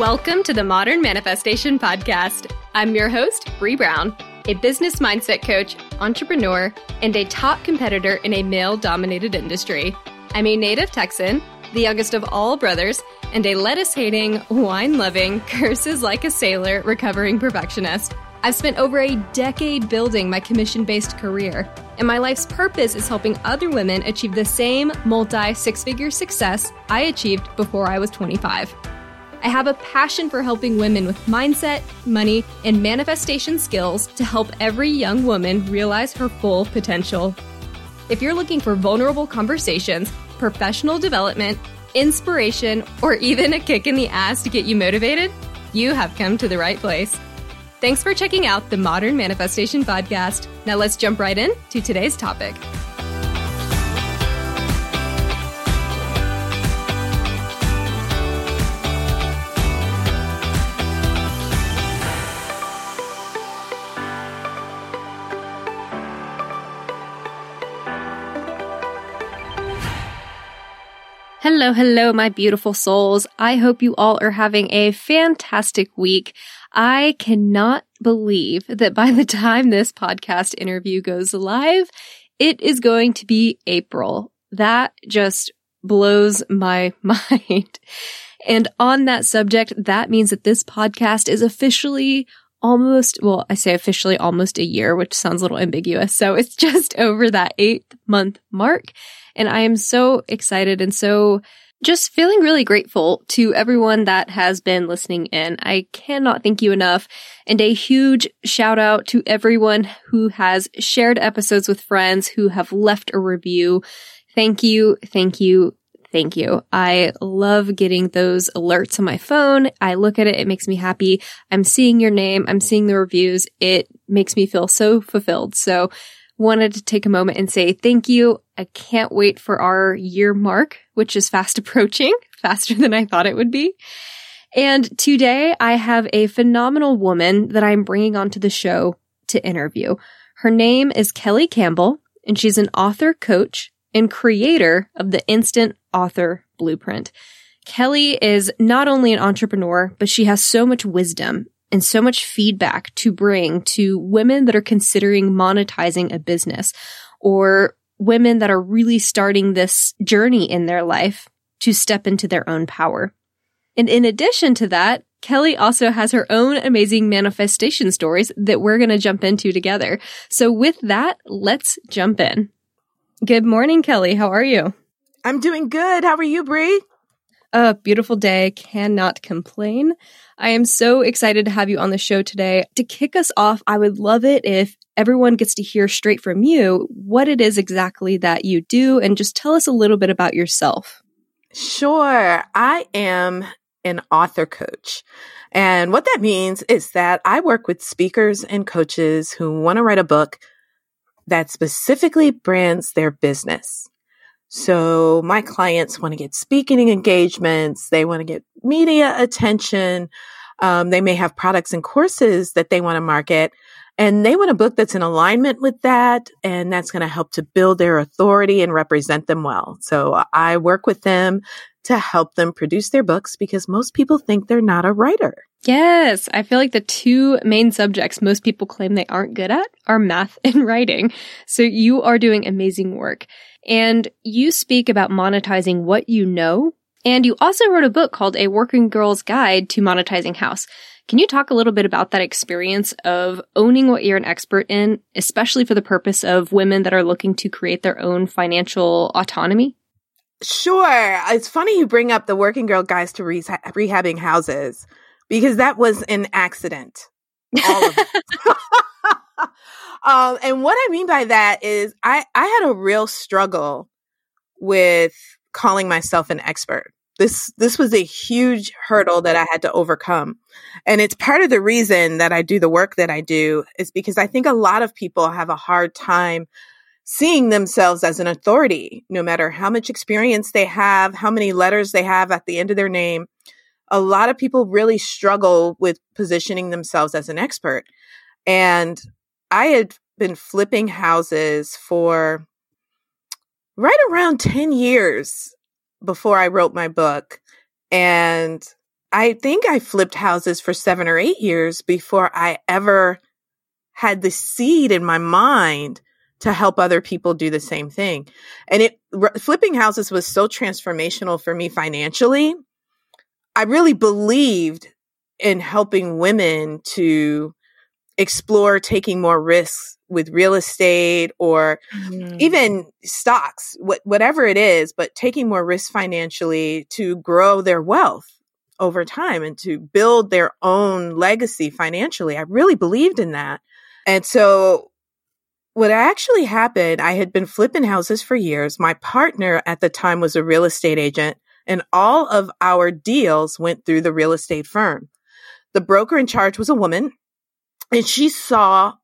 Welcome to the Modern Manifestation Podcast. I'm your host, Bree Brown, a business mindset coach, entrepreneur, and a top competitor in a male dominated industry. I'm a native Texan, the youngest of all brothers, and a lettuce hating, wine loving, curses like a sailor recovering perfectionist. I've spent over a decade building my commission based career, and my life's purpose is helping other women achieve the same multi six figure success I achieved before I was 25. I have a passion for helping women with mindset, money, and manifestation skills to help every young woman realize her full potential. If you're looking for vulnerable conversations, professional development, inspiration, or even a kick in the ass to get you motivated, you have come to the right place. Thanks for checking out the Modern Manifestation Podcast. Now let's jump right in to today's topic. Hello, hello, my beautiful souls. I hope you all are having a fantastic week. I cannot believe that by the time this podcast interview goes live, it is going to be April. That just blows my mind. And on that subject, that means that this podcast is officially almost, well, I say officially almost a year, which sounds a little ambiguous. So it's just over that eighth month mark. And I am so excited and so just feeling really grateful to everyone that has been listening in. I cannot thank you enough. And a huge shout out to everyone who has shared episodes with friends who have left a review. Thank you. Thank you. Thank you. I love getting those alerts on my phone. I look at it. It makes me happy. I'm seeing your name. I'm seeing the reviews. It makes me feel so fulfilled. So wanted to take a moment and say thank you. I can't wait for our year mark, which is fast approaching, faster than I thought it would be. And today I have a phenomenal woman that I'm bringing onto the show to interview. Her name is Kelly Campbell, and she's an author coach and creator of the Instant Author Blueprint. Kelly is not only an entrepreneur, but she has so much wisdom and so much feedback to bring to women that are considering monetizing a business or women that are really starting this journey in their life to step into their own power. And in addition to that, Kelly also has her own amazing manifestation stories that we're going to jump into together. So with that, let's jump in. Good morning, Kelly. How are you? I'm doing good. How are you, Bree? A beautiful day. Cannot complain. I am so excited to have you on the show today. To kick us off, I would love it if everyone gets to hear straight from you what it is exactly that you do and just tell us a little bit about yourself. Sure. I am an author coach. And what that means is that I work with speakers and coaches who want to write a book that specifically brands their business. So my clients want to get speaking engagements. They want to get media attention. Um, they may have products and courses that they want to market and they want a book that's in alignment with that. And that's going to help to build their authority and represent them well. So I work with them to help them produce their books because most people think they're not a writer. Yes, I feel like the two main subjects most people claim they aren't good at are math and writing. So you are doing amazing work. And you speak about monetizing what you know. And you also wrote a book called A Working Girl's Guide to Monetizing House. Can you talk a little bit about that experience of owning what you're an expert in, especially for the purpose of women that are looking to create their own financial autonomy? Sure. It's funny you bring up the Working Girl Guides to re- Rehabbing Houses because that was an accident. All of it. um, and what I mean by that is I, I had a real struggle with calling myself an expert. This, this was a huge hurdle that I had to overcome. And it's part of the reason that I do the work that I do is because I think a lot of people have a hard time seeing themselves as an authority, no matter how much experience they have, how many letters they have at the end of their name. A lot of people really struggle with positioning themselves as an expert. And I had been flipping houses for right around 10 years before I wrote my book. And I think I flipped houses for seven or eight years before I ever had the seed in my mind to help other people do the same thing. And it flipping houses was so transformational for me financially. I really believed in helping women to explore taking more risks with real estate or mm. even stocks, wh- whatever it is, but taking more risk financially to grow their wealth over time and to build their own legacy financially. I really believed in that. And so what actually happened, I had been flipping houses for years. My partner at the time was a real estate agent and all of our deals went through the real estate firm. The broker in charge was a woman and she saw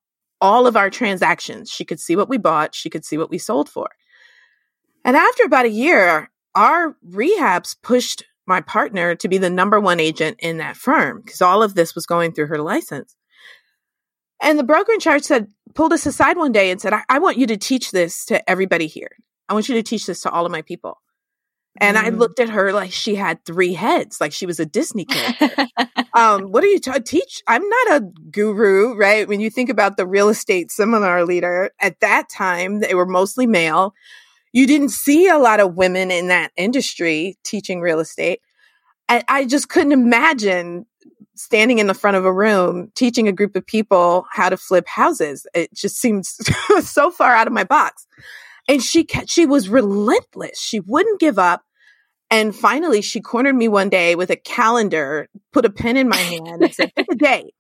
all of our transactions. She could see what we bought. She could see what we sold for. And after about a year, our rehabs pushed my partner to be the number one agent in that firm because all of this was going through her license. And the broker in charge said, pulled us aside one day and said, I, I want you to teach this to everybody here. I want you to teach this to all of my people. And mm. I looked at her like she had three heads, like she was a Disney character. um, what are you to teach? I'm not a guru, right? When you think about the real estate seminar leader at that time, they were mostly male. You didn't see a lot of women in that industry teaching real estate. I, I just couldn't imagine standing in the front of a room teaching a group of people how to flip houses. It just seems so far out of my box. And she kept, she was relentless. She wouldn't give up. And finally, she cornered me one day with a calendar, put a pen in my hand, and said, "Pick a day.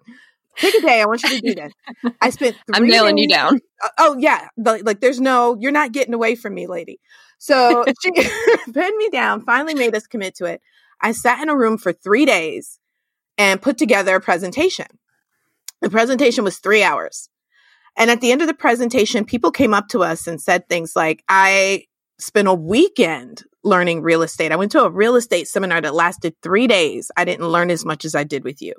Pick a day. I want you to do this." I spent. I'm nailing days, you down. Uh, oh yeah, like, like there's no, you're not getting away from me, lady. So she pinned me down. Finally, made us commit to it. I sat in a room for three days and put together a presentation. The presentation was three hours. And at the end of the presentation, people came up to us and said things like, I spent a weekend learning real estate. I went to a real estate seminar that lasted three days. I didn't learn as much as I did with you.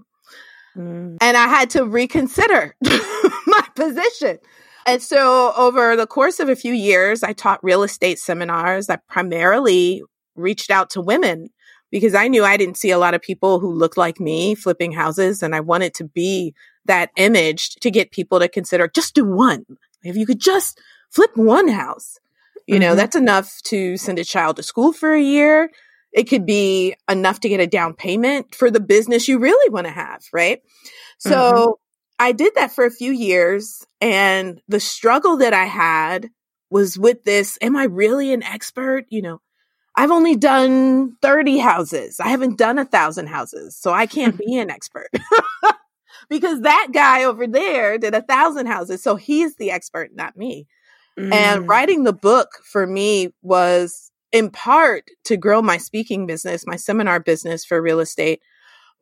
Mm. And I had to reconsider my position. And so over the course of a few years, I taught real estate seminars. I primarily reached out to women because I knew I didn't see a lot of people who looked like me flipping houses. And I wanted to be that image to get people to consider just do one. If you could just flip one house, you mm-hmm. know, that's enough to send a child to school for a year. It could be enough to get a down payment for the business you really want to have, right? So mm-hmm. I did that for a few years. And the struggle that I had was with this Am I really an expert? You know, I've only done 30 houses. I haven't done a thousand houses. So I can't be an expert because that guy over there did a thousand houses. So he's the expert, not me. Mm. And writing the book for me was in part to grow my speaking business, my seminar business for real estate.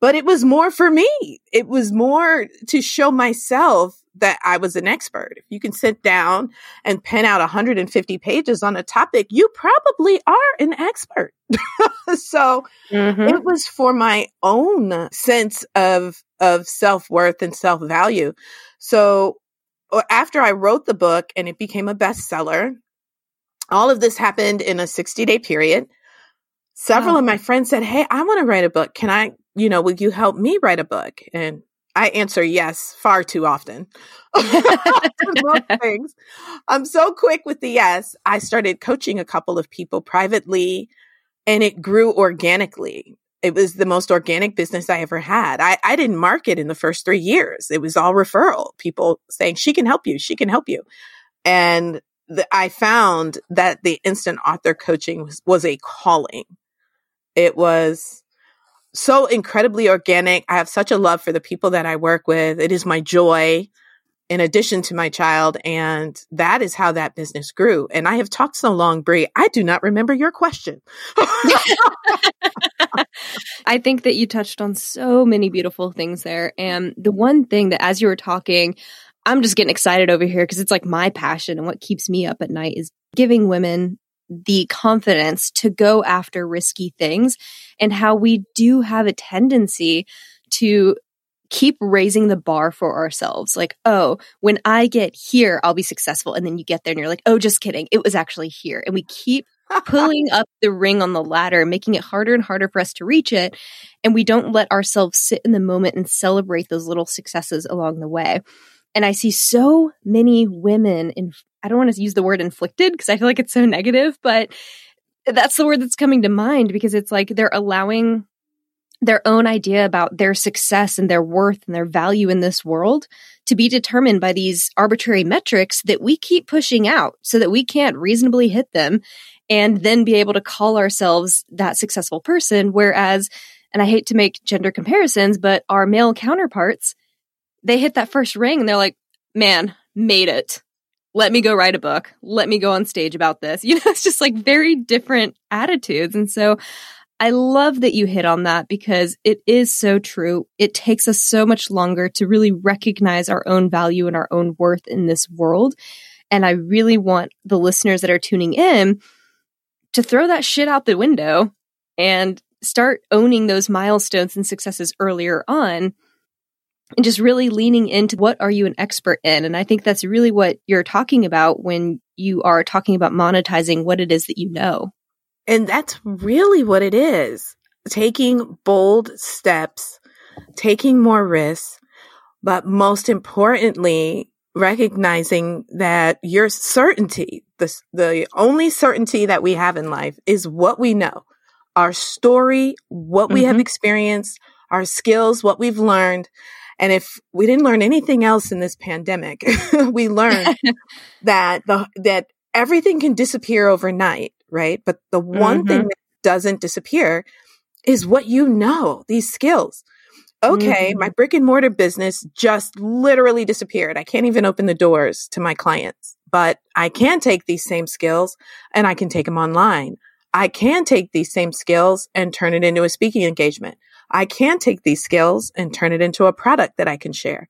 But it was more for me. It was more to show myself that I was an expert. If you can sit down and pen out 150 pages on a topic, you probably are an expert. so mm-hmm. it was for my own sense of, of self worth and self value. So after I wrote the book and it became a bestseller, all of this happened in a 60 day period. Several wow. of my friends said, Hey, I want to write a book. Can I, you know, will you help me write a book? And I answer yes far too often. Things. I'm so quick with the yes. I started coaching a couple of people privately and it grew organically. It was the most organic business I ever had. I, I didn't market in the first three years. It was all referral. People saying, she can help you. She can help you. And the, I found that the instant author coaching was, was a calling. It was so incredibly organic. I have such a love for the people that I work with. It is my joy in addition to my child. And that is how that business grew. And I have talked so long, Bree, I do not remember your question. I think that you touched on so many beautiful things there. And the one thing that as you were talking, I'm just getting excited over here because it's like my passion and what keeps me up at night is giving women the confidence to go after risky things and how we do have a tendency to keep raising the bar for ourselves. Like, oh, when I get here, I'll be successful. And then you get there and you're like, oh, just kidding. It was actually here. And we keep pulling up the ring on the ladder, making it harder and harder for us to reach it. And we don't let ourselves sit in the moment and celebrate those little successes along the way. And I see so many women in, I don't want to use the word inflicted because I feel like it's so negative, but that's the word that's coming to mind because it's like they're allowing their own idea about their success and their worth and their value in this world to be determined by these arbitrary metrics that we keep pushing out so that we can't reasonably hit them and then be able to call ourselves that successful person. Whereas, and I hate to make gender comparisons, but our male counterparts, they hit that first ring and they're like, man, made it. Let me go write a book. Let me go on stage about this. You know, it's just like very different attitudes. And so I love that you hit on that because it is so true. It takes us so much longer to really recognize our own value and our own worth in this world. And I really want the listeners that are tuning in to throw that shit out the window and start owning those milestones and successes earlier on and just really leaning into what are you an expert in and i think that's really what you're talking about when you are talking about monetizing what it is that you know and that's really what it is taking bold steps, taking more risks, but most importantly, recognizing that your certainty, the, the only certainty that we have in life is what we know, our story, what we mm-hmm. have experienced, our skills, what we've learned. And if we didn't learn anything else in this pandemic, we learned that the, that everything can disappear overnight right? But the one mm-hmm. thing that doesn't disappear is what you know, these skills. Okay, mm-hmm. my brick and mortar business just literally disappeared. I can't even open the doors to my clients, but I can take these same skills and I can take them online. I can take these same skills and turn it into a speaking engagement. I can take these skills and turn it into a product that I can share.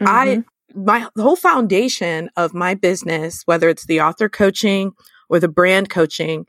Mm-hmm. I my the whole foundation of my business, whether it's the author coaching or the brand coaching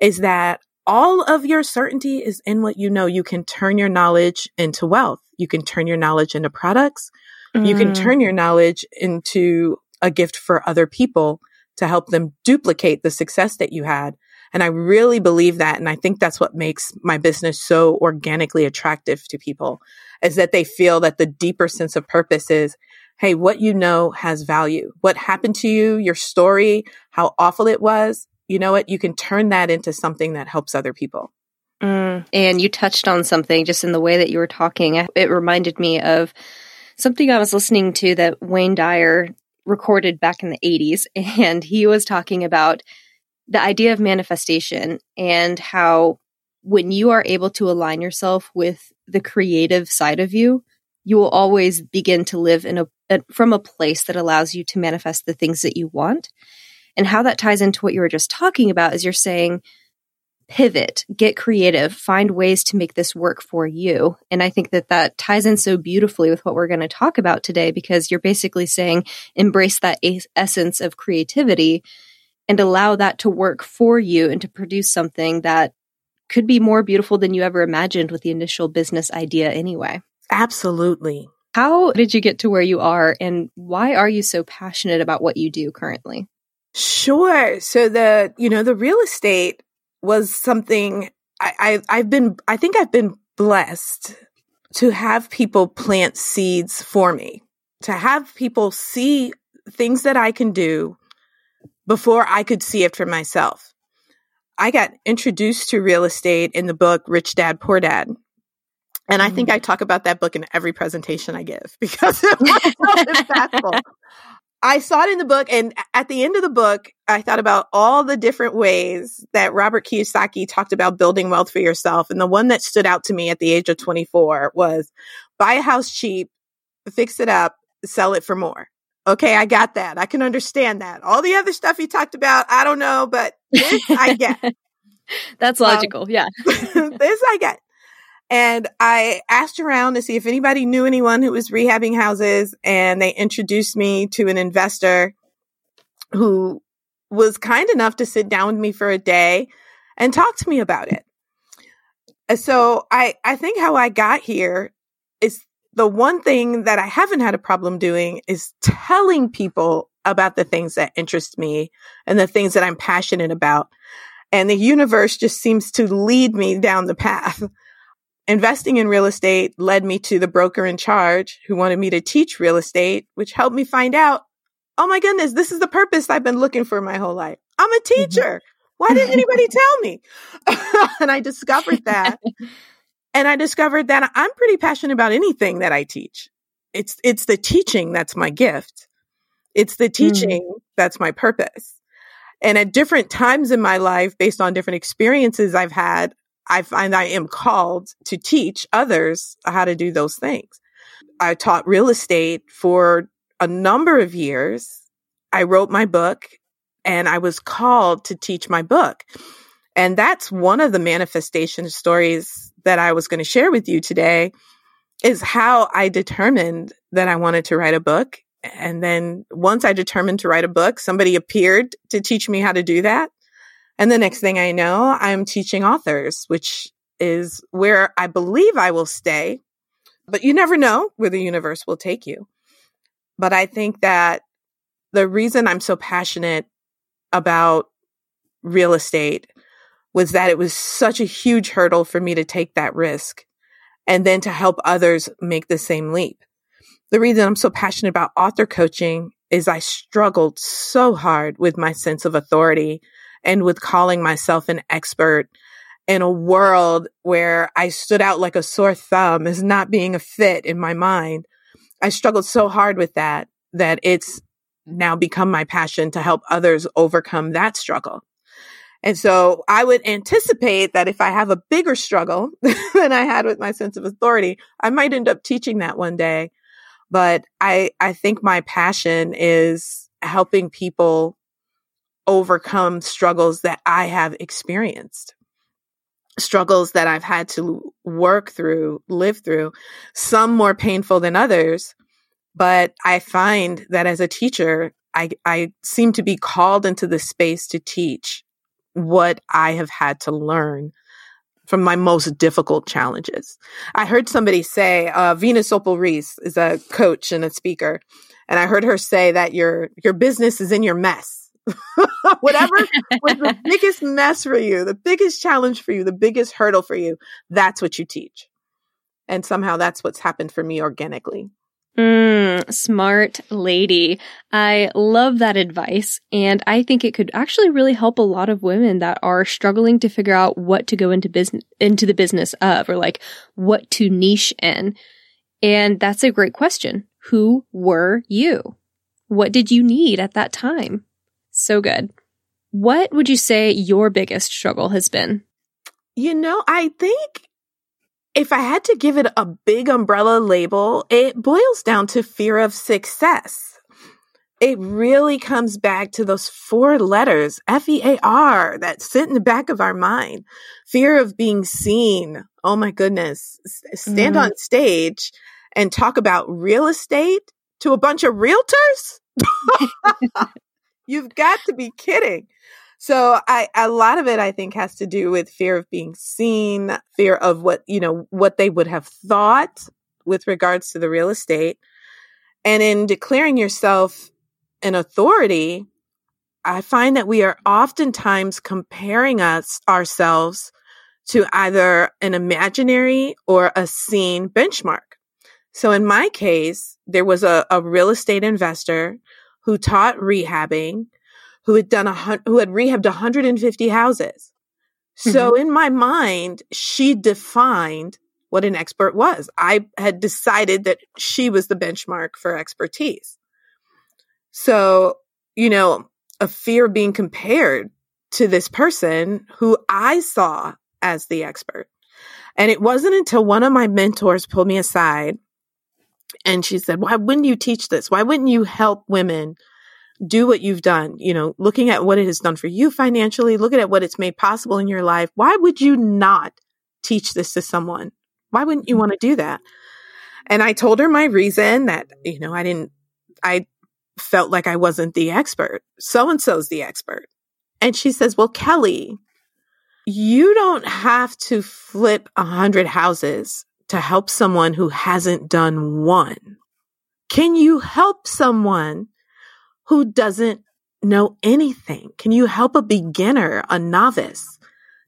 is that all of your certainty is in what you know. You can turn your knowledge into wealth. You can turn your knowledge into products. Mm. You can mm. turn your knowledge into a gift for other people to help them duplicate the success that you had. And I really believe that. And I think that's what makes my business so organically attractive to people is that they feel that the deeper sense of purpose is, Hey, what you know has value. What happened to you, your story, how awful it was. You know what? You can turn that into something that helps other people. Mm. And you touched on something just in the way that you were talking. It reminded me of something I was listening to that Wayne Dyer recorded back in the 80s. And he was talking about the idea of manifestation and how when you are able to align yourself with the creative side of you, you will always begin to live in a, a, from a place that allows you to manifest the things that you want. And how that ties into what you were just talking about is you're saying pivot, get creative, find ways to make this work for you. And I think that that ties in so beautifully with what we're going to talk about today because you're basically saying embrace that essence of creativity and allow that to work for you and to produce something that could be more beautiful than you ever imagined with the initial business idea anyway. Absolutely. How did you get to where you are and why are you so passionate about what you do currently? Sure. So the, you know, the real estate was something I, I I've been I think I've been blessed to have people plant seeds for me, to have people see things that I can do before I could see it for myself. I got introduced to real estate in the book Rich Dad Poor Dad. And I think mm. I talk about that book in every presentation I give because it was so impactful. I saw it in the book, and at the end of the book, I thought about all the different ways that Robert Kiyosaki talked about building wealth for yourself. And the one that stood out to me at the age of 24 was buy a house cheap, fix it up, sell it for more. Okay, I got that. I can understand that. All the other stuff he talked about, I don't know, but this I get. That's logical. Um, yeah. this I get. And I asked around to see if anybody knew anyone who was rehabbing houses, and they introduced me to an investor who was kind enough to sit down with me for a day and talk to me about it. So I, I think how I got here is the one thing that I haven't had a problem doing is telling people about the things that interest me and the things that I'm passionate about and the universe just seems to lead me down the path. Investing in real estate led me to the broker in charge who wanted me to teach real estate, which helped me find out, oh my goodness, this is the purpose I've been looking for my whole life. I'm a mm-hmm. teacher. Why didn't anybody tell me? and I discovered that. And I discovered that I'm pretty passionate about anything that I teach. It's, it's the teaching that's my gift. It's the mm-hmm. teaching mm. that's my purpose. And at different times in my life, based on different experiences I've had, I find I am called to teach others how to do those things. I taught real estate for a number of years. I wrote my book and I was called to teach my book. And that's one of the manifestation stories that I was going to share with you today is how I determined that I wanted to write a book. And then once I determined to write a book, somebody appeared to teach me how to do that. And the next thing I know, I'm teaching authors, which is where I believe I will stay. But you never know where the universe will take you. But I think that the reason I'm so passionate about real estate was that it was such a huge hurdle for me to take that risk and then to help others make the same leap. The reason I'm so passionate about author coaching is I struggled so hard with my sense of authority and with calling myself an expert in a world where I stood out like a sore thumb as not being a fit in my mind. I struggled so hard with that that it's now become my passion to help others overcome that struggle. And so I would anticipate that if I have a bigger struggle than I had with my sense of authority, I might end up teaching that one day. But I, I think my passion is helping people overcome struggles that I have experienced, struggles that I've had to work through, live through, some more painful than others. But I find that as a teacher, I, I seem to be called into the space to teach what I have had to learn from my most difficult challenges. I heard somebody say, uh, Venus Opal Reese is a coach and a speaker. And I heard her say that your, your business is in your mess. Whatever was the biggest mess for you, the biggest challenge for you, the biggest hurdle for you, that's what you teach. And somehow that's what's happened for me organically. Mm, smart lady. I love that advice. And I think it could actually really help a lot of women that are struggling to figure out what to go into business, into the business of, or like what to niche in. And that's a great question. Who were you? What did you need at that time? So good. What would you say your biggest struggle has been? You know, I think if I had to give it a big umbrella label, it boils down to fear of success. It really comes back to those four letters, F E A R, that sit in the back of our mind. Fear of being seen. Oh my goodness. Stand mm. on stage and talk about real estate to a bunch of realtors? You've got to be kidding. So I, a lot of it, I think, has to do with fear of being seen, fear of what, you know, what they would have thought with regards to the real estate. And in declaring yourself an authority, I find that we are oftentimes comparing us ourselves to either an imaginary or a seen benchmark. So in my case, there was a, a real estate investor who taught rehabbing who had done a who had rehabbed 150 houses. So mm-hmm. in my mind, she defined what an expert was. I had decided that she was the benchmark for expertise. So, you know, a fear of being compared to this person who I saw as the expert. And it wasn't until one of my mentors pulled me aside and she said, Why wouldn't you teach this? Why wouldn't you help women do what you've done, you know, looking at what it has done for you financially, looking at what it's made possible in your life. Why would you not teach this to someone? Why wouldn't you mm-hmm. want to do that? And I told her my reason that, you know, I didn't, I felt like I wasn't the expert. So and so's the expert. And she says, well, Kelly, you don't have to flip a hundred houses to help someone who hasn't done one. Can you help someone who doesn't know anything? Can you help a beginner, a novice,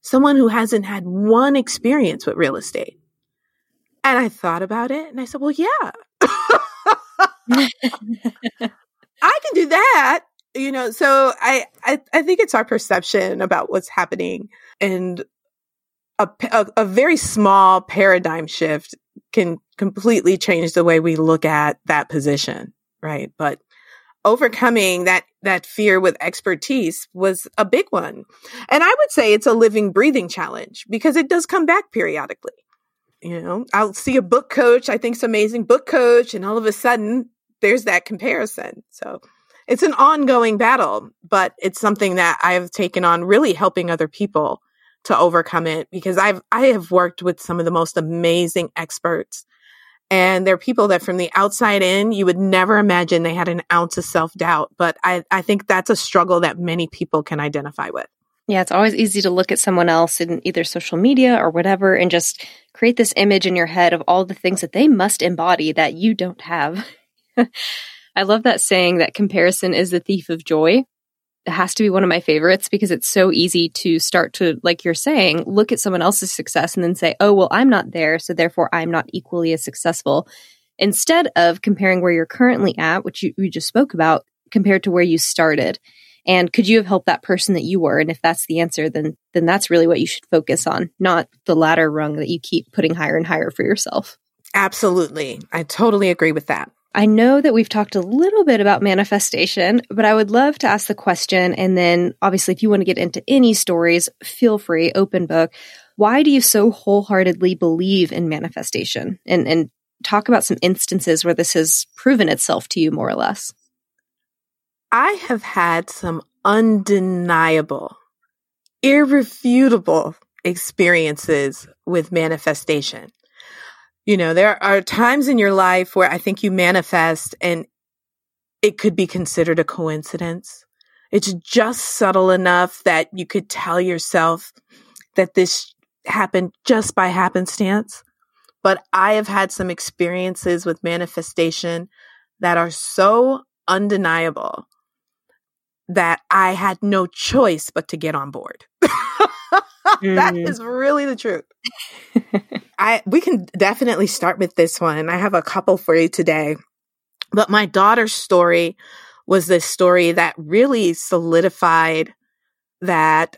someone who hasn't had one experience with real estate? And I thought about it and I said, well, yeah. I can do that. You know, so I, I, I think it's our perception about what's happening and a, a, a very small paradigm shift can completely change the way we look at that position. Right. But overcoming that that fear with expertise was a big one. And I would say it's a living breathing challenge because it does come back periodically. You know, I'll see a book coach, I think's amazing book coach and all of a sudden there's that comparison. So it's an ongoing battle, but it's something that I've taken on really helping other people to overcome it because I've I have worked with some of the most amazing experts and they're people that from the outside in, you would never imagine they had an ounce of self doubt. But I, I think that's a struggle that many people can identify with. Yeah, it's always easy to look at someone else in either social media or whatever and just create this image in your head of all the things that they must embody that you don't have. I love that saying that comparison is the thief of joy has to be one of my favorites because it's so easy to start to, like you're saying, look at someone else's success and then say, oh, well, I'm not there. So therefore, I'm not equally as successful. Instead of comparing where you're currently at, which you, you just spoke about, compared to where you started. And could you have helped that person that you were? And if that's the answer, then then that's really what you should focus on, not the ladder rung that you keep putting higher and higher for yourself. Absolutely. I totally agree with that. I know that we've talked a little bit about manifestation, but I would love to ask the question. And then obviously, if you want to get into any stories, feel free, open book. Why do you so wholeheartedly believe in manifestation? And, and talk about some instances where this has proven itself to you more or less. I have had some undeniable, irrefutable experiences with manifestation you know, there are times in your life where I think you manifest and it could be considered a coincidence. It's just subtle enough that you could tell yourself that this happened just by happenstance. But I have had some experiences with manifestation that are so undeniable that I had no choice but to get on board. Mm. that is really the truth. I we can definitely start with this one. I have a couple for you today. But my daughter's story was this story that really solidified that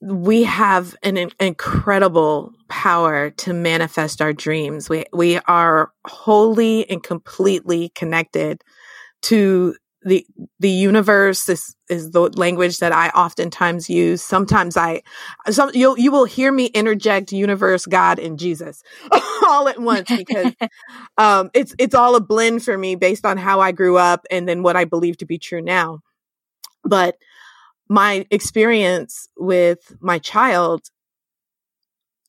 we have an incredible power to manifest our dreams. We we are wholly and completely connected to the the universe is is the language that I oftentimes use. Sometimes I some you you will hear me interject universe, God, and Jesus all at once because um it's it's all a blend for me based on how I grew up and then what I believe to be true now. But my experience with my child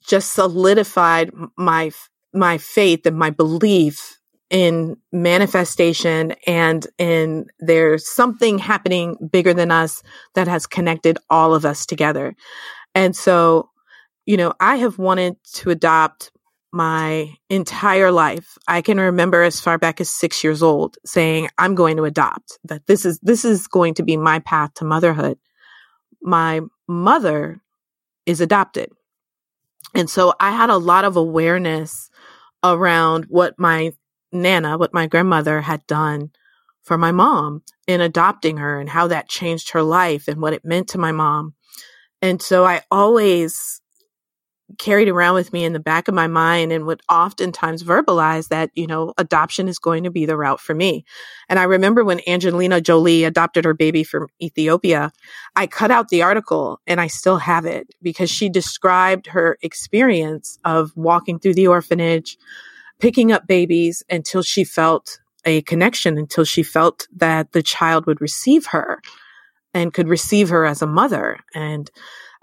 just solidified my my faith and my belief in manifestation and in there's something happening bigger than us that has connected all of us together. And so, you know, I have wanted to adopt my entire life. I can remember as far back as six years old saying, I'm going to adopt, that this is, this is going to be my path to motherhood. My mother is adopted. And so I had a lot of awareness around what my Nana, what my grandmother had done for my mom in adopting her and how that changed her life and what it meant to my mom. And so I always carried around with me in the back of my mind and would oftentimes verbalize that, you know, adoption is going to be the route for me. And I remember when Angelina Jolie adopted her baby from Ethiopia, I cut out the article and I still have it because she described her experience of walking through the orphanage, picking up babies until she felt a connection, until she felt that the child would receive her and could receive her as a mother. And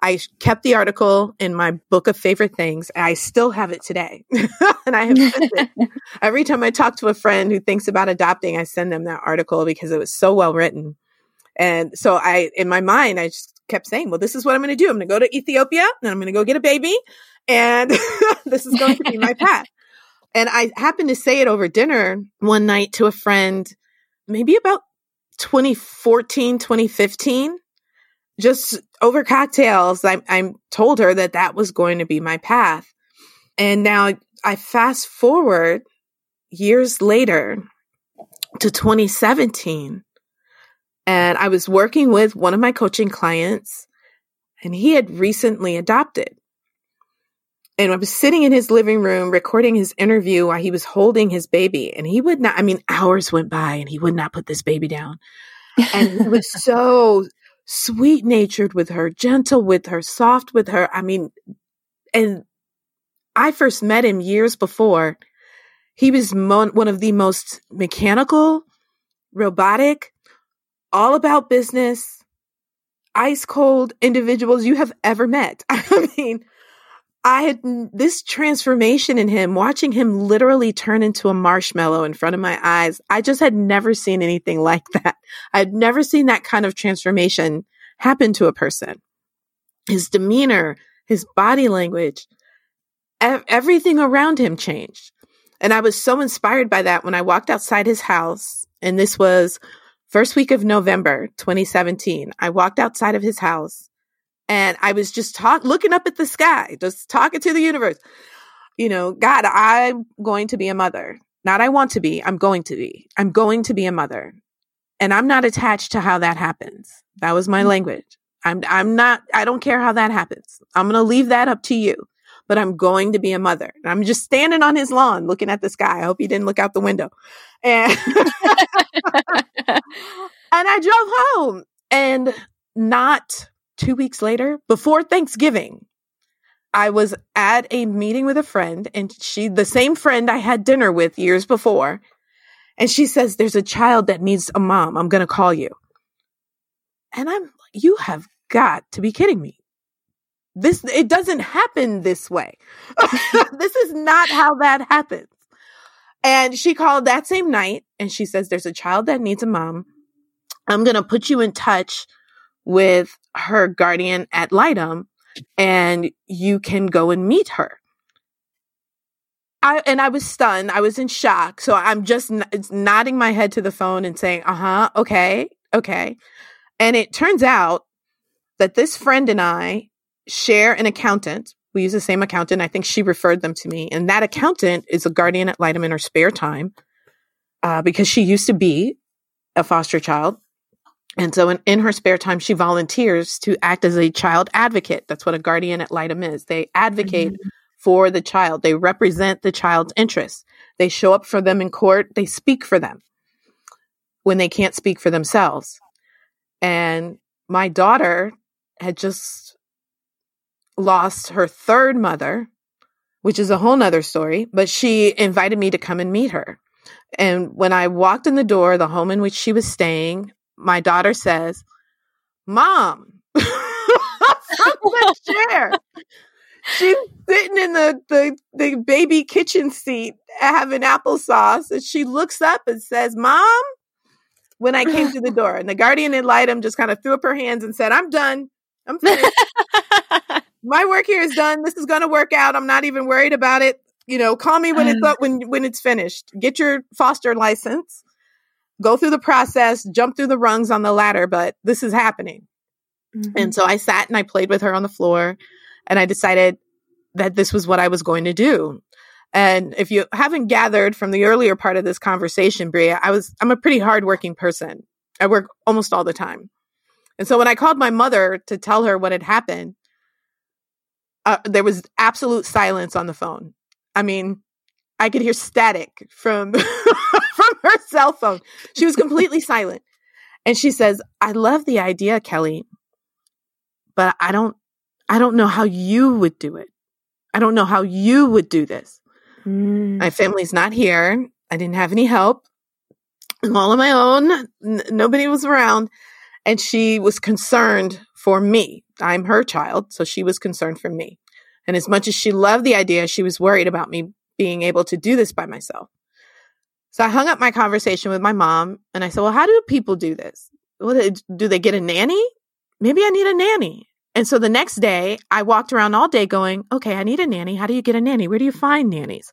I kept the article in my book of favorite things. I still have it today. and I have every time I talk to a friend who thinks about adopting, I send them that article because it was so well written. And so I, in my mind, I just kept saying, well, this is what I'm going to do. I'm going to go to Ethiopia and I'm going to go get a baby. And this is going to be my path. And I happened to say it over dinner one night to a friend, maybe about 2014, 2015, just over cocktails, I, I told her that that was going to be my path. And now I fast forward years later to 2017, and I was working with one of my coaching clients, and he had recently adopted. And I was sitting in his living room recording his interview while he was holding his baby. And he would not, I mean, hours went by and he would not put this baby down. And he was so sweet natured with her, gentle with her, soft with her. I mean, and I first met him years before. He was one of the most mechanical, robotic, all about business, ice cold individuals you have ever met. I mean, I had this transformation in him, watching him literally turn into a marshmallow in front of my eyes. I just had never seen anything like that. I had never seen that kind of transformation happen to a person. His demeanor, his body language, ev- everything around him changed. And I was so inspired by that when I walked outside his house. And this was first week of November, 2017. I walked outside of his house and I was just talk, looking up at the sky, just talking to the universe. You know, God, I'm going to be a mother. Not I want to be, I'm going to be. I'm going to be a mother. And I'm not attached to how that happens. That was my mm-hmm. language. I'm, I'm not, I don't care how that happens. I'm going to leave that up to you, but I'm going to be a mother. And I'm just standing on his lawn looking at the sky. I hope he didn't look out the window. And, and I drove home and not two weeks later, before Thanksgiving, I was at a meeting with a friend and she, the same friend I had dinner with years before, and she says, there's a child that needs a mom. I'm going to call you. And I'm, you have got to be kidding me. This, it doesn't happen this way. this is not how that happens. And she called that same night and she says, there's a child that needs a mom. I'm going to put you in touch with her guardian ad litem and you can go and meet her. I, and I was stunned. I was in shock. So I'm just n- nodding my head to the phone and saying, uh huh, okay, okay. And it turns out that this friend and I share an accountant. We use the same accountant. I think she referred them to me. And that accountant is a guardian at litem in her spare time uh, because she used to be a foster child. And so in, in her spare time, she volunteers to act as a child advocate. That's what a guardian ad litem is. They advocate mm-hmm. for the child. They represent the child's interests. They show up for them in court. They speak for them when they can't speak for themselves. And my daughter had just lost her third mother, which is a whole nother story, but she invited me to come and meet her. And when I walked in the door, the home in which she was staying, my daughter says, Mom, from the chair. She's sitting in the, the, the baby kitchen seat having applesauce. And she looks up and says, Mom, when I came to the door. And the guardian ad litem just kind of threw up her hands and said, I'm done. I'm finished. My work here is done. This is going to work out. I'm not even worried about it. You know, call me when it's mm. up, when when it's finished. Get your foster license go through the process, jump through the rungs on the ladder, but this is happening. Mm-hmm. And so I sat and I played with her on the floor and I decided that this was what I was going to do. And if you haven't gathered from the earlier part of this conversation, Bria, I was, I'm a pretty hardworking person. I work almost all the time. And so when I called my mother to tell her what had happened, uh, there was absolute silence on the phone. I mean, I could hear static from her cell phone. She was completely silent. And she says, I love the idea, Kelly, but I don't, I don't know how you would do it. I don't know how you would do this. Mm. My family's not here. I didn't have any help. I'm all on my own. N- nobody was around. And she was concerned for me. I'm her child. So she was concerned for me. And as much as she loved the idea, she was worried about me being able to do this by myself. So I hung up my conversation with my mom and I said, Well, how do people do this? do they get a nanny? Maybe I need a nanny. And so the next day, I walked around all day going, Okay, I need a nanny. How do you get a nanny? Where do you find nannies?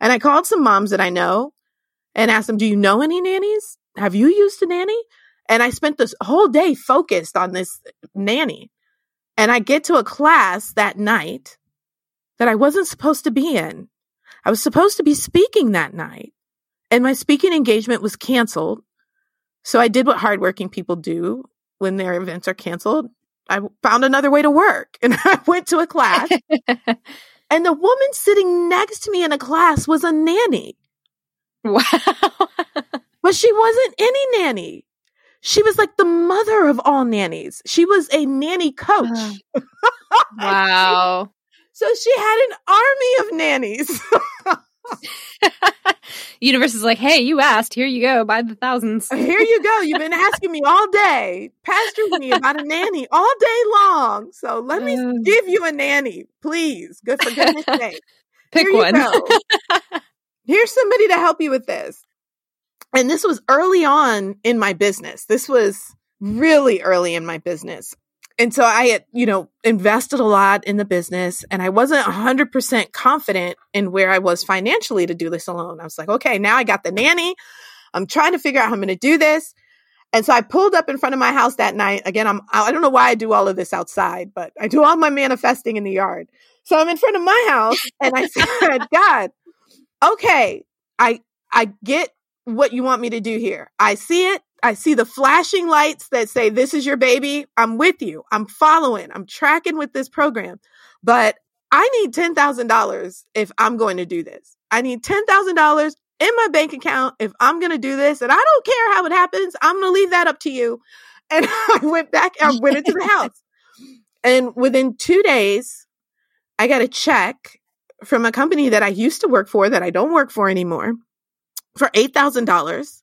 And I called some moms that I know and asked them, Do you know any nannies? Have you used a nanny? And I spent this whole day focused on this nanny. And I get to a class that night that I wasn't supposed to be in. I was supposed to be speaking that night and my speaking engagement was canceled. So I did what hardworking people do when their events are canceled. I found another way to work and I went to a class. and the woman sitting next to me in a class was a nanny. Wow. but she wasn't any nanny. She was like the mother of all nannies. She was a nanny coach. wow. so she had an army of nannies. Universe is like, hey, you asked. Here you go. By the thousands. Here you go. You've been asking me all day, pestering me about a nanny all day long. So let me uh, give you a nanny, please. Good for goodness sake. Pick one. Here's somebody to help you with this. And this was early on in my business. This was really early in my business and so I had, you know, invested a lot in the business and I wasn't 100% confident in where I was financially to do this alone. I was like, okay, now I got the nanny. I'm trying to figure out how I'm going to do this. And so I pulled up in front of my house that night. Again, I'm, I don't know why I do all of this outside, but I do all my manifesting in the yard. So I'm in front of my house and I said, God, okay, I, I get what you want me to do here. I see it. I see the flashing lights that say, This is your baby. I'm with you. I'm following. I'm tracking with this program. But I need $10,000 if I'm going to do this. I need $10,000 in my bank account if I'm going to do this. And I don't care how it happens. I'm going to leave that up to you. And I went back, I went into the house. And within two days, I got a check from a company that I used to work for that I don't work for anymore for $8,000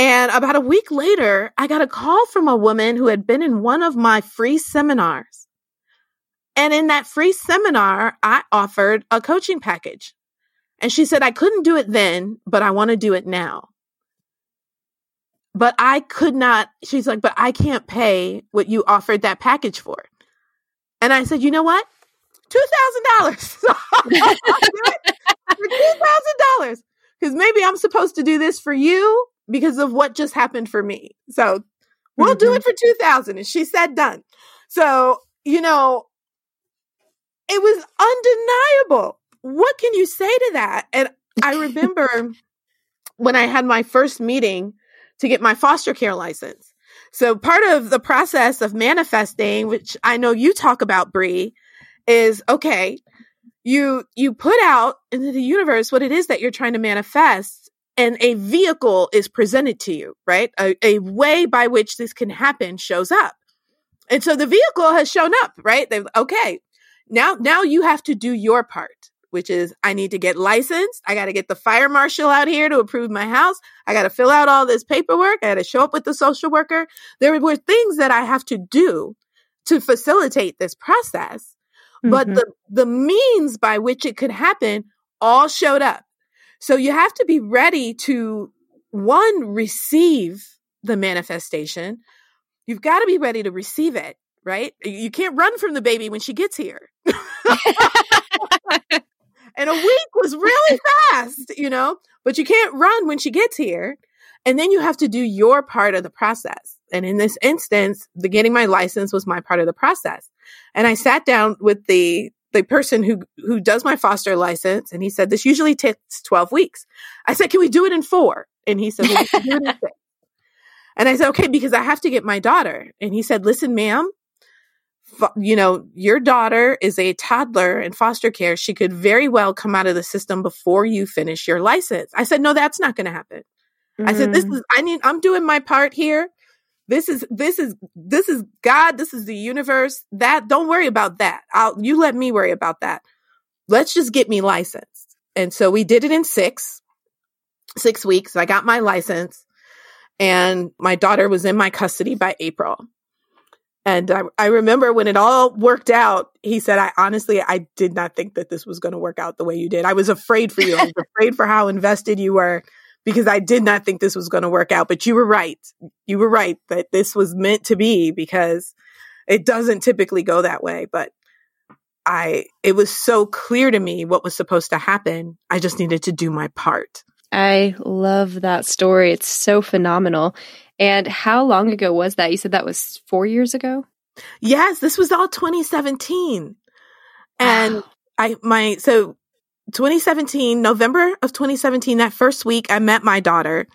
and about a week later, I got a call from a woman who had been in one of my free seminars. And in that free seminar, I offered a coaching package. And she said, I couldn't do it then, but I want to do it now. But I could not, she's like, but I can't pay what you offered that package for. And I said, you know what? $2,000. $2,000. Because maybe I'm supposed to do this for you because of what just happened for me. So we'll mm-hmm. do it for 2000. And she said done. So, you know, it was undeniable. What can you say to that? And I remember when I had my first meeting to get my foster care license. So part of the process of manifesting, which I know you talk about, Bree, is okay, you you put out into the universe what it is that you're trying to manifest and a vehicle is presented to you, right? A, a, way by which this can happen shows up. And so the vehicle has shown up, right? They've, okay, now, now you have to do your part, which is I need to get licensed. I got to get the fire marshal out here to approve my house. I got to fill out all this paperwork. I got to show up with the social worker. There were things that I have to do to facilitate this process. Mm-hmm. But the, the means by which it could happen all showed up. So you have to be ready to one, receive the manifestation. You've got to be ready to receive it, right? You can't run from the baby when she gets here. and a week was really fast, you know, but you can't run when she gets here. And then you have to do your part of the process. And in this instance, the getting my license was my part of the process. And I sat down with the the person who who does my foster license and he said this usually takes 12 weeks i said can we do it in four and he said well, we do it in six. and i said okay because i have to get my daughter and he said listen ma'am you know your daughter is a toddler in foster care she could very well come out of the system before you finish your license i said no that's not going to happen mm-hmm. i said this mm. is i need i'm doing my part here this is this is this is God, this is the universe. That don't worry about that. I'll you let me worry about that. Let's just get me licensed. And so we did it in 6 6 weeks. I got my license and my daughter was in my custody by April. And I, I, remember when it all worked out, he said, I honestly, I did not think that this was going to work out the way you did. I was afraid for you. I was afraid for how invested you were because I did not think this was going to work out. But you were right. You were right that this was meant to be because it doesn't typically go that way. But I, it was so clear to me what was supposed to happen. I just needed to do my part. I love that story. It's so phenomenal. And how long ago was that? You said that was four years ago? Yes, this was all 2017. And I, my, so 2017, November of 2017, that first week, I met my daughter.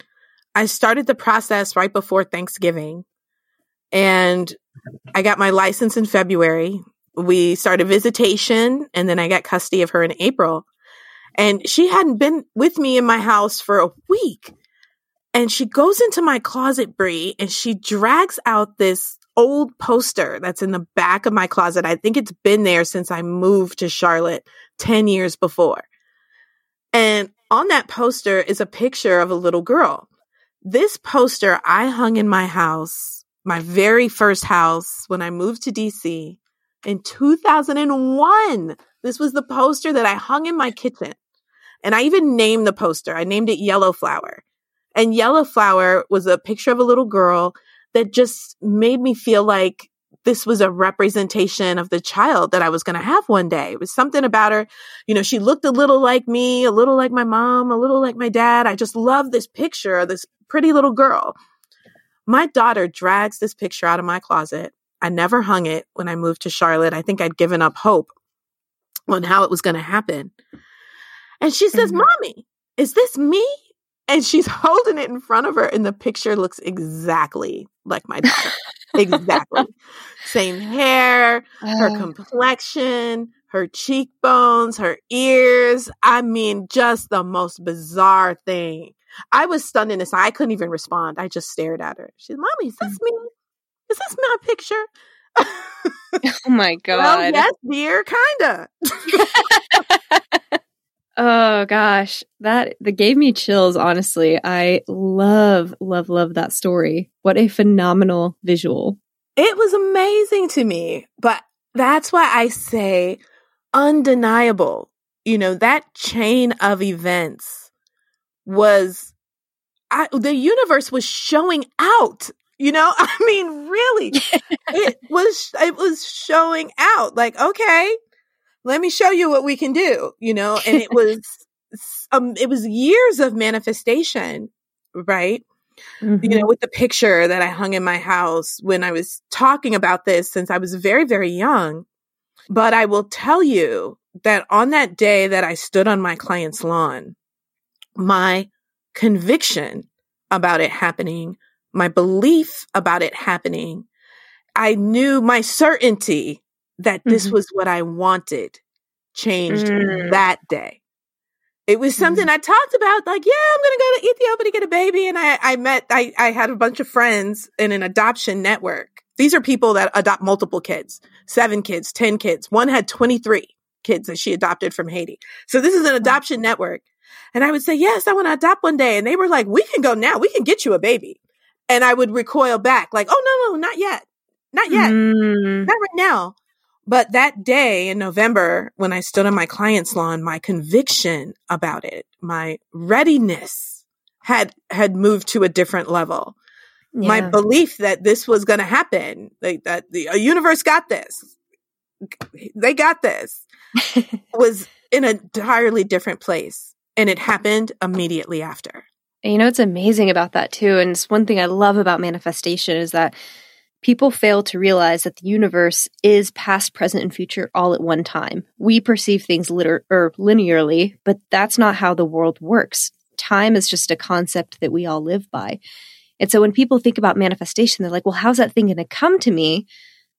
I started the process right before Thanksgiving. And I got my license in February. We started visitation, and then I got custody of her in April. And she hadn't been with me in my house for a week. And she goes into my closet, Bree, and she drags out this old poster that's in the back of my closet. I think it's been there since I moved to Charlotte 10 years before. And on that poster is a picture of a little girl. This poster I hung in my house, my very first house when I moved to DC in 2001. This was the poster that I hung in my kitchen. And I even named the poster. I named it Yellow Flower. And Yellow Flower was a picture of a little girl that just made me feel like this was a representation of the child that I was going to have one day. It was something about her. You know, she looked a little like me, a little like my mom, a little like my dad. I just love this picture of this pretty little girl. My daughter drags this picture out of my closet. I never hung it when I moved to Charlotte. I think I'd given up hope on how it was going to happen. And she says, mm-hmm. Mommy, is this me? And she's holding it in front of her and the picture looks exactly like my daughter. Exactly. Same hair her oh. complexion her cheekbones her ears. I mean just the most bizarre thing. I was stunned in this i couldn't even respond. I just stared at her. She's mommy is this me? Is this my picture? Oh my god. well, yes dear kinda Oh gosh, that that gave me chills honestly. I love love love that story. What a phenomenal visual. It was amazing to me, but that's why I say undeniable. You know, that chain of events was I, the universe was showing out. You know, I mean, really, it was it was showing out. Like, okay, let me show you what we can do, you know? And it was, um, it was years of manifestation, right? Mm-hmm. You know, mm-hmm. with the picture that I hung in my house when I was talking about this since I was very, very young. But I will tell you that on that day that I stood on my client's lawn, my conviction about it happening, my belief about it happening, I knew my certainty that this mm-hmm. was what I wanted changed mm. that day. It was something mm. I talked about, like, yeah, I'm going to go to Ethiopia to get a baby. And I, I met, I, I had a bunch of friends in an adoption network. These are people that adopt multiple kids, seven kids, 10 kids. One had 23 kids that she adopted from Haiti. So this is an adoption network. And I would say, yes, I want to adopt one day. And they were like, we can go now. We can get you a baby. And I would recoil back like, oh, no, no, not yet. Not yet. Mm. Not right now. But that day in November, when I stood on my client's lawn, my conviction about it, my readiness had, had moved to a different level. Yeah. My belief that this was going to happen, like that the universe got this, they got this, was in an entirely different place. And it happened immediately after. And you know, it's amazing about that too. And it's one thing I love about manifestation is that people fail to realize that the universe is past, present, and future all at one time. We perceive things liter- or linearly, but that's not how the world works. Time is just a concept that we all live by. And so when people think about manifestation, they're like, well, how's that thing going to come to me?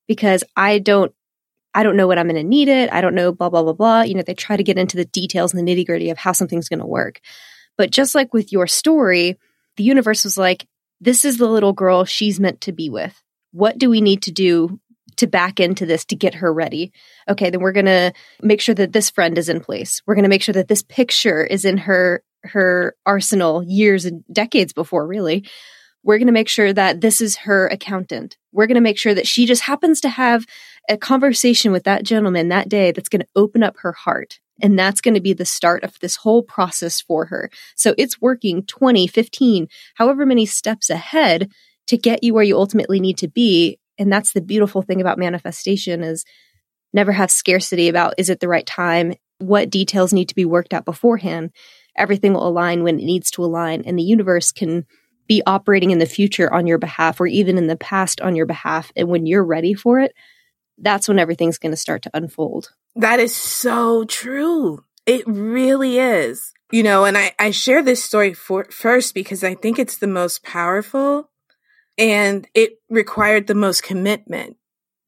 Because I don't I don't know when I'm going to need it. I don't know, blah, blah, blah, blah. You know, they try to get into the details and the nitty gritty of how something's going to work. But just like with your story, the universe was like, this is the little girl she's meant to be with what do we need to do to back into this to get her ready? Okay, then we're going to make sure that this friend is in place. We're going to make sure that this picture is in her her arsenal years and decades before really. We're going to make sure that this is her accountant. We're going to make sure that she just happens to have a conversation with that gentleman that day that's going to open up her heart. And that's going to be the start of this whole process for her. So it's working 20, 15, however many steps ahead to get you where you ultimately need to be. And that's the beautiful thing about manifestation is never have scarcity about is it the right time? What details need to be worked out beforehand? Everything will align when it needs to align and the universe can be operating in the future on your behalf or even in the past on your behalf. And when you're ready for it, that's when everything's going to start to unfold. That is so true. It really is. You know, and I, I share this story for, first because I think it's the most powerful and it required the most commitment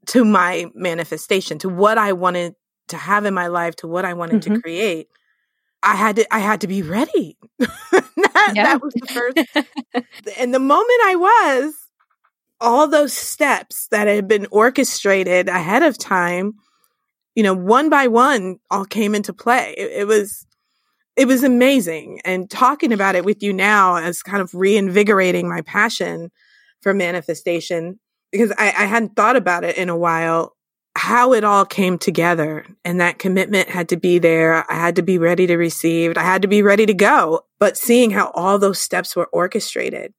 to my manifestation, to what I wanted to have in my life, to what I wanted mm-hmm. to create. I had to, I had to be ready. that, yeah. that was the first. and the moment I was, all those steps that had been orchestrated ahead of time, you know, one by one all came into play. It, it was, it was amazing. And talking about it with you now as kind of reinvigorating my passion for manifestation because I, I hadn't thought about it in a while how it all came together and that commitment had to be there. I had to be ready to receive. I had to be ready to go. But seeing how all those steps were orchestrated,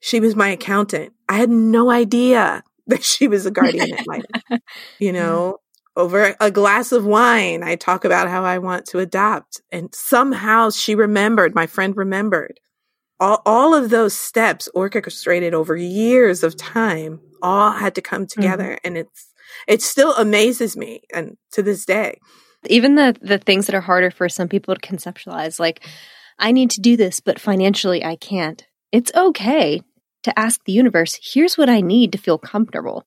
she was my accountant. I had no idea that she was a guardian ad litem. You mm. know, over a glass of wine, I talk about how I want to adopt. And somehow she remembered, my friend remembered. All, all of those steps orchestrated over years of time all had to come together. Mm-hmm. And it's it still amazes me and to this day. Even the the things that are harder for some people to conceptualize, like I need to do this, but financially I can't. It's okay to ask the universe, here's what I need to feel comfortable.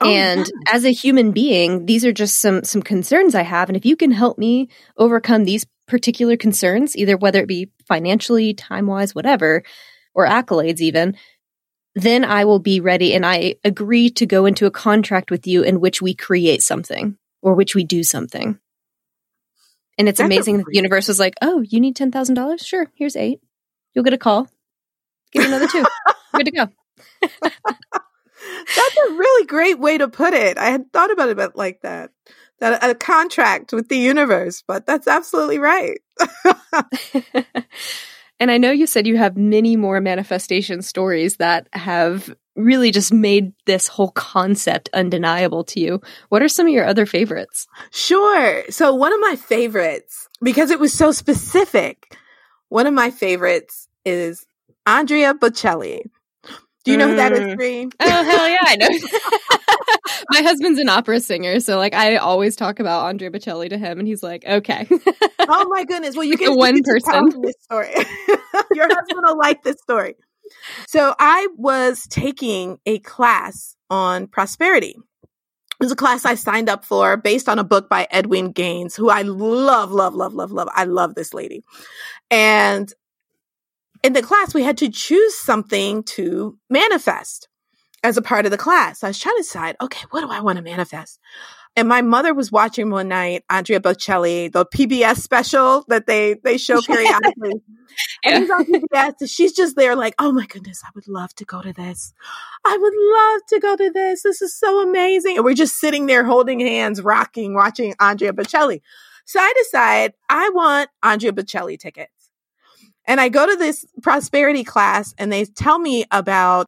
Oh, and yeah. as a human being, these are just some some concerns I have. And if you can help me overcome these particular concerns, either whether it be financially, time wise, whatever, or accolades even, then I will be ready and I agree to go into a contract with you in which we create something or which we do something. And it's That's amazing that the universe was like, oh, you need $10,000? Sure, here's eight. You'll get a call. Give another two. Good to go. That's a really great way to put it. I had thought about it like that. That a contract with the universe, but that's absolutely right. And I know you said you have many more manifestation stories that have really just made this whole concept undeniable to you. What are some of your other favorites? Sure. So, one of my favorites, because it was so specific, one of my favorites is Andrea Bocelli. Do you know who that is, Bree? Mm. Oh, hell yeah, I know. My husband's an opera singer, so like I always talk about Andrea Bocelli to him, and he's like, "Okay." oh my goodness! Well, you can one you person this story. Your husband will like this story. So I was taking a class on prosperity. It was a class I signed up for based on a book by Edwene Gaines, who I love, love, love, love, love. I love this lady. And in the class, we had to choose something to manifest as a part of the class. I was trying to decide, okay, what do I want to manifest? And my mother was watching one night Andrea Bocelli, the PBS special that they they show periodically. and he's on PBS, and she's just there, like, oh my goodness, I would love to go to this. I would love to go to this. This is so amazing. And we're just sitting there holding hands, rocking, watching Andrea Bocelli. So I decide I want Andrea Bocelli tickets. And I go to this prosperity class and they tell me about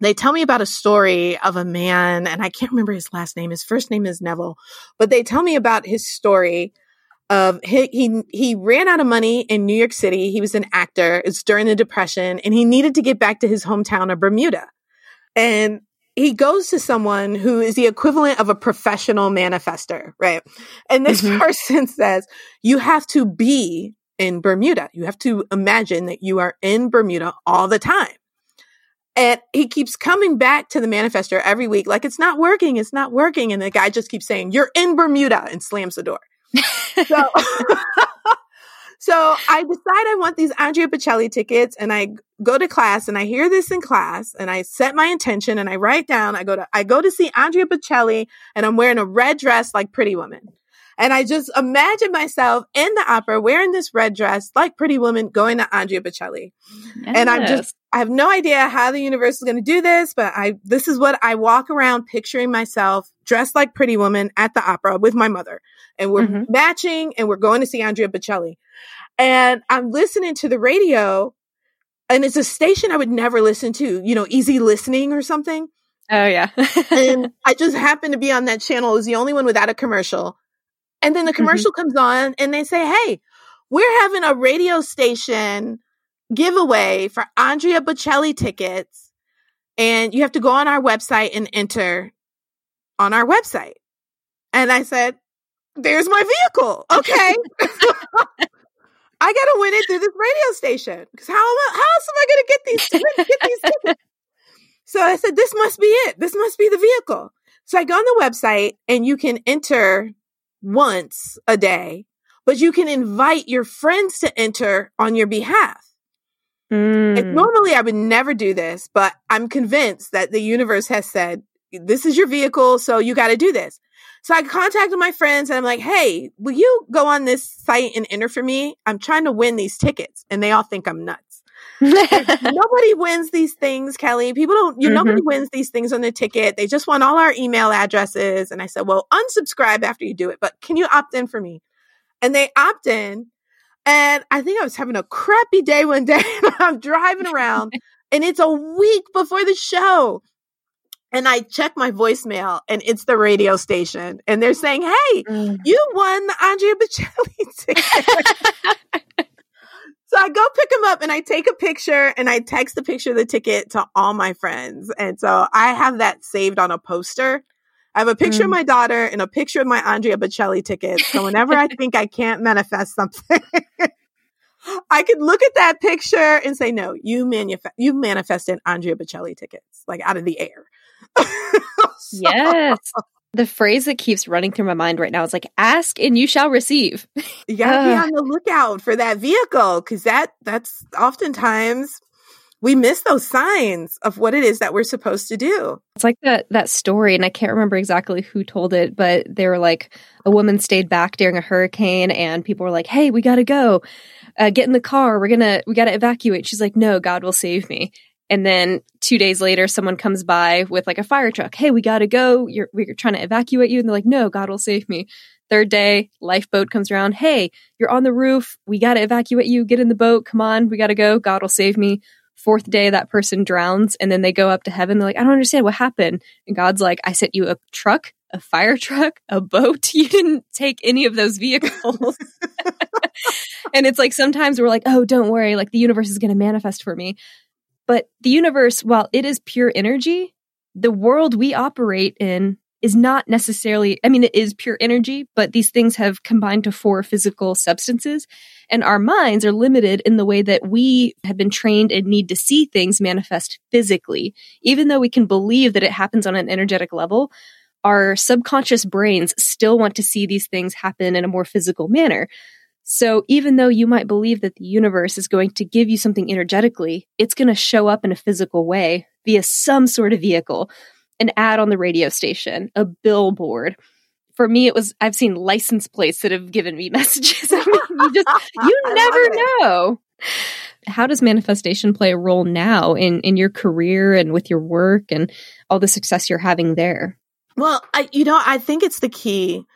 they tell me about a story of a man and I can't remember his last name. His first name is Neville, but they tell me about his story of he, he he ran out of money in New York City. He was an actor. It's during the depression and he needed to get back to his hometown of Bermuda. And he goes to someone who is the equivalent of a professional manifester, right? And this mm-hmm. person says, you have to be in Bermuda. You have to imagine that you are in Bermuda all the time. And he keeps coming back to the manifester every week, like it's not working, it's not working. And the guy just keeps saying, You're in Bermuda and slams the door. so, so I decide I want these Andrea Bocelli tickets and I go to class and I hear this in class and I set my intention and I write down, I go to, I go to see Andrea Bocelli and I'm wearing a red dress like Pretty Woman. And I just imagine myself in the opera wearing this red dress like Pretty Woman going to Andrea Bocelli. Yes. And I'm just, I have no idea how the universe is going to do this, but I, this is what I walk around picturing myself dressed like Pretty Woman at the opera with my mother. And we're mm-hmm. matching and we're going to see Andrea Bocelli. And I'm listening to the radio and it's a station I would never listen to, you know, easy listening or something. Oh yeah. and I just happened to be on that channel. It was the only one without a commercial. And then the mm-hmm. commercial mm-hmm. comes on and they say, Hey, we're having a radio station giveaway for Andrea Bocelli tickets. And you have to go on our website and enter on our website. And I said, there's my vehicle. Okay. I got to win it through this radio station because how, how else am I going to get these, get these tickets? So I said, this must be it. This must be the vehicle. So I go on the website and you can enter once a day, but you can invite your friends to enter on your behalf. Mm. And normally I would never do this, but I'm convinced that the universe has said, this is your vehicle. So you got to do this. So I contacted my friends and I'm like, Hey, will you go on this site and enter for me? I'm trying to win these tickets. And they all think I'm nuts. nobody wins these things, Kelly. People don't, you, mm-hmm. nobody wins these things on the ticket. They just want all our email addresses. And I said, well, unsubscribe after you do it, but can you opt in for me? And they opt in. And I think I was having a crappy day one day. I'm driving around and it's a week before the show. And I check my voicemail and it's the radio station. And they're saying, Hey, mm. you won the Andrea Bocelli ticket. So I go pick him up and I take a picture and I text the picture of the ticket to all my friends. And so I have that saved on a poster. I have a picture mm. of my daughter and a picture of my Andrea Bocelli ticket. So whenever I think I can't manifest something, I could look at that picture and say, no, you manif- you manifested Andrea Bocelli tickets, like out of the air. so, yes the phrase that keeps running through my mind right now is like ask and you shall receive. You gotta be on the lookout for that vehicle because that that's oftentimes we miss those signs of what it is that we're supposed to do. It's like that that story and i can't remember exactly who told it but they were like a woman stayed back during a hurricane and people were like hey we gotta go uh, get in the car we're gonna we gotta evacuate. She's like no god will save me and then two days later, someone comes by with like a fire truck. Hey, we got to go. You're, we're trying to evacuate you. And they're like, no, God will save me. Third day, lifeboat comes around. Hey, you're on the roof. We got to evacuate you. Get in the boat. Come on. We got to go. God will save me. Fourth day, that person drowns and then they go up to heaven. They're like, I don't understand what happened. And God's like, I sent you a truck, a fire truck, a boat. You didn't take any of those vehicles. and it's like sometimes we're like, oh, don't worry. Like the universe is going to manifest for me. But the universe, while it is pure energy, the world we operate in is not necessarily, I mean, it is pure energy, but these things have combined to four physical substances. And our minds are limited in the way that we have been trained and need to see things manifest physically. Even though we can believe that it happens on an energetic level, our subconscious brains still want to see these things happen in a more physical manner. So even though you might believe that the universe is going to give you something energetically, it's going to show up in a physical way via some sort of vehicle, an ad on the radio station, a billboard. For me, it was, I've seen license plates that have given me messages. I mean, you just, you never know. How does manifestation play a role now in, in your career and with your work and all the success you're having there? Well, I, you know, I think it's the key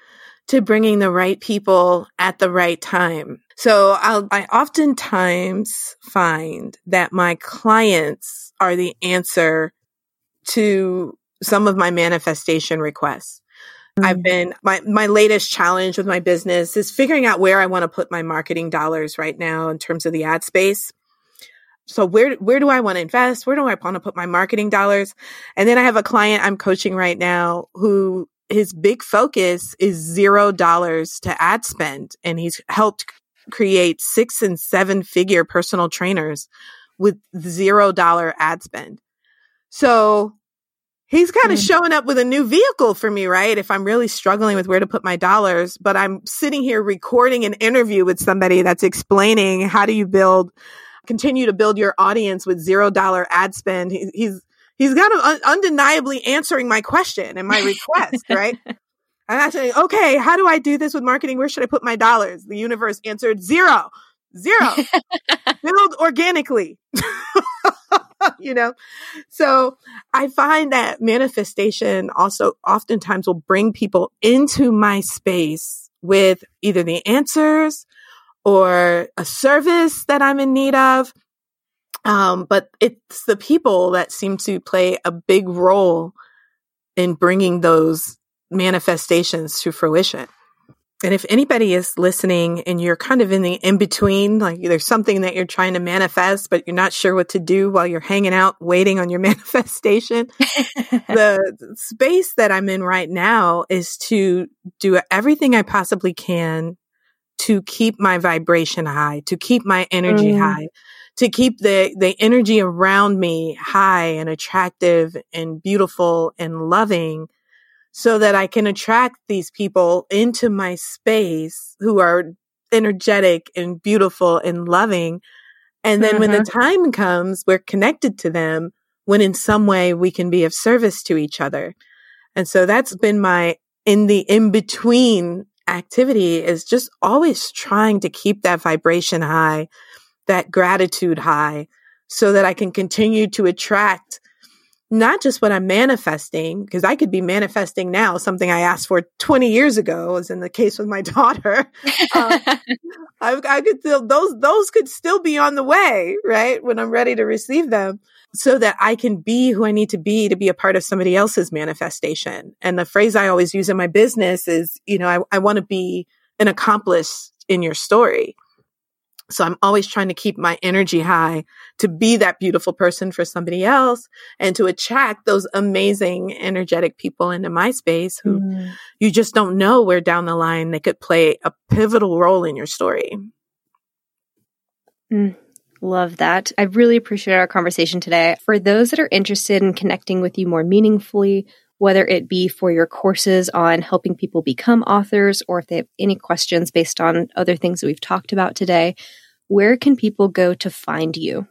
to bringing the right people at the right time. So I'll, I oftentimes find that my clients are the answer to some of my manifestation requests. Mm-hmm. I've been my my latest challenge with my business is figuring out where I want to put my marketing dollars right now in terms of the ad space. So where where do I want to invest? Where do I want to put my marketing dollars? And then I have a client I'm coaching right now who his big focus is zero dollars to ad spend. And he's helped create six and seven figure personal trainers with zero dollar ad spend. So he's kind of mm. showing up with a new vehicle for me, right? If I'm really struggling with where to put my dollars, but I'm sitting here recording an interview with somebody that's explaining how do you build, continue to build your audience with zero dollar ad spend. He, he's he's kind of un- undeniably answering my question and my request, right? I'm asking, okay, how do I do this with marketing? Where should I put my dollars? The universe answered zero, zero. Build organically. you know? So I find that manifestation also oftentimes will bring people into my space with either the answers or a service that I'm in need of um, but it's the people that seem to play a big role in bringing those manifestations to fruition. And if anybody is listening and you're kind of in the in between, like there's something that you're trying to manifest, but you're not sure what to do while you're hanging out waiting on your manifestation, the space that I'm in right now is to do everything I possibly can to keep my vibration high, to keep my energy mm. high, to keep the, the energy around me high and attractive and beautiful and loving so that I can attract these people into my space who are energetic and beautiful and loving. And then mm-hmm. when the mm-hmm. time comes, we're connected to them when in some way we can be of service to each other. And so that's been my in the in between activity is just always trying to keep that vibration high, that gratitude high so that I can continue to attract not just what I'm manifesting, because I could be manifesting now something I asked for 20 years ago, as in the case with my daughter. Um, I, I could still, those, those could still be on the way, right? When I'm ready to receive them so that I can be who I need to be to be a part of somebody else's manifestation. And the phrase I always use in my business is, you know, I, I want to be an accomplice in your story. So I'm always trying to keep my energy high to be that beautiful person for somebody else and to attract those amazing, energetic people into my space who mm. you just don't know where down the line they could play a pivotal role in your story. Mm. Love that. I really appreciate our conversation today. For those that are interested in connecting with you more meaningfully, whether it be for your courses on helping people become authors or if they have any questions based on other things that we've talked about today, where can people go to find you?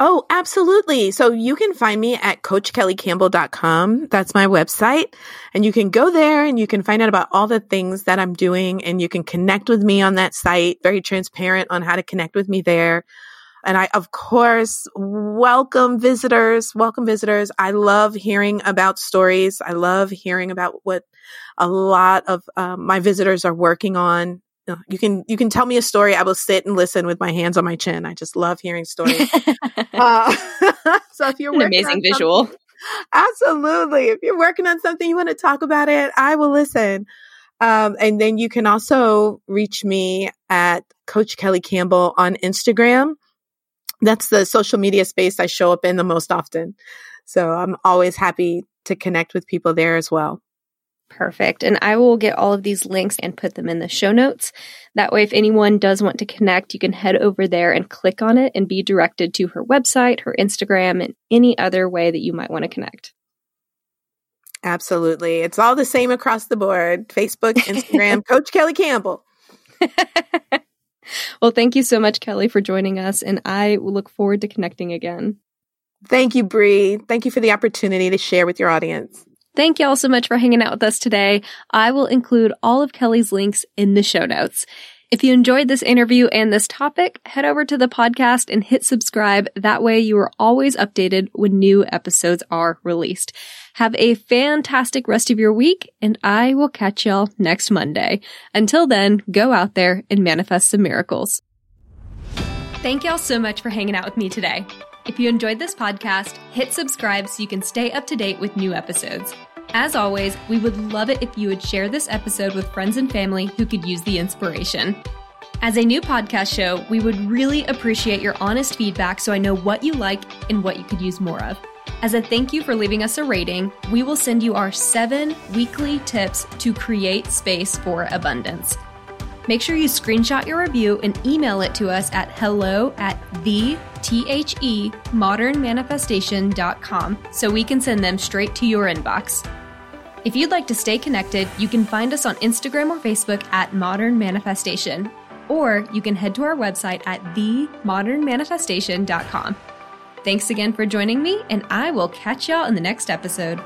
Oh, absolutely. So you can find me at coachkellycampbell.com. That's my website. And you can go there and you can find out about all the things that I'm doing and you can connect with me on that site. Very transparent on how to connect with me there. And I, of course, welcome visitors, welcome visitors. I love hearing about stories. I love hearing about what a lot of um, my visitors are working on. You can you can tell me a story. I will sit and listen with my hands on my chin. I just love hearing stories. uh, so if you're an amazing visual, absolutely. If you're working on something you want to talk about it, I will listen. Um, and then you can also reach me at Coach Kelly Campbell on Instagram that's the social media space I show up in the most often. So I'm always happy to connect with people there as well. Perfect. And I will get all of these links and put them in the show notes. That way, if anyone does want to connect, you can head over there and click on it and be directed to her website, her Instagram, and any other way that you might want to connect. Absolutely. It's all the same across the board Facebook, Instagram, Coach Kelly Campbell. Well, thank you so much, Kelly, for joining us, and I look forward to connecting again. Thank you, Bree. Thank you for the opportunity to share with your audience. Thank you all so much for hanging out with us today. I will include all of Kelly's links in the show notes. If you enjoyed this interview and this topic, head over to the podcast and hit subscribe. That way you are always updated when new episodes are released. Have a fantastic rest of your week and I will catch y'all next Monday. Until then, go out there and manifest some miracles. Thank y'all so much for hanging out with me today. If you enjoyed this podcast, hit subscribe so you can stay up to date with new episodes. As always, we would love it if you would share this episode with friends and family who could use the inspiration. As a new podcast show, we would really appreciate your honest feedback so I know what you like and what you could use more of. As a thank you for leaving us a rating, we will send you our seven weekly tips to create space for abundance. Make sure you screenshot your review and email it to us at hello at the T-H-E modernmanifestation.com so we can send them straight to your inbox. If you'd like to stay connected, you can find us on Instagram or Facebook at Modern Manifestation, or you can head to our website at themodernmanifestation.com. Thanks again for joining me, and I will catch y'all in the next episode.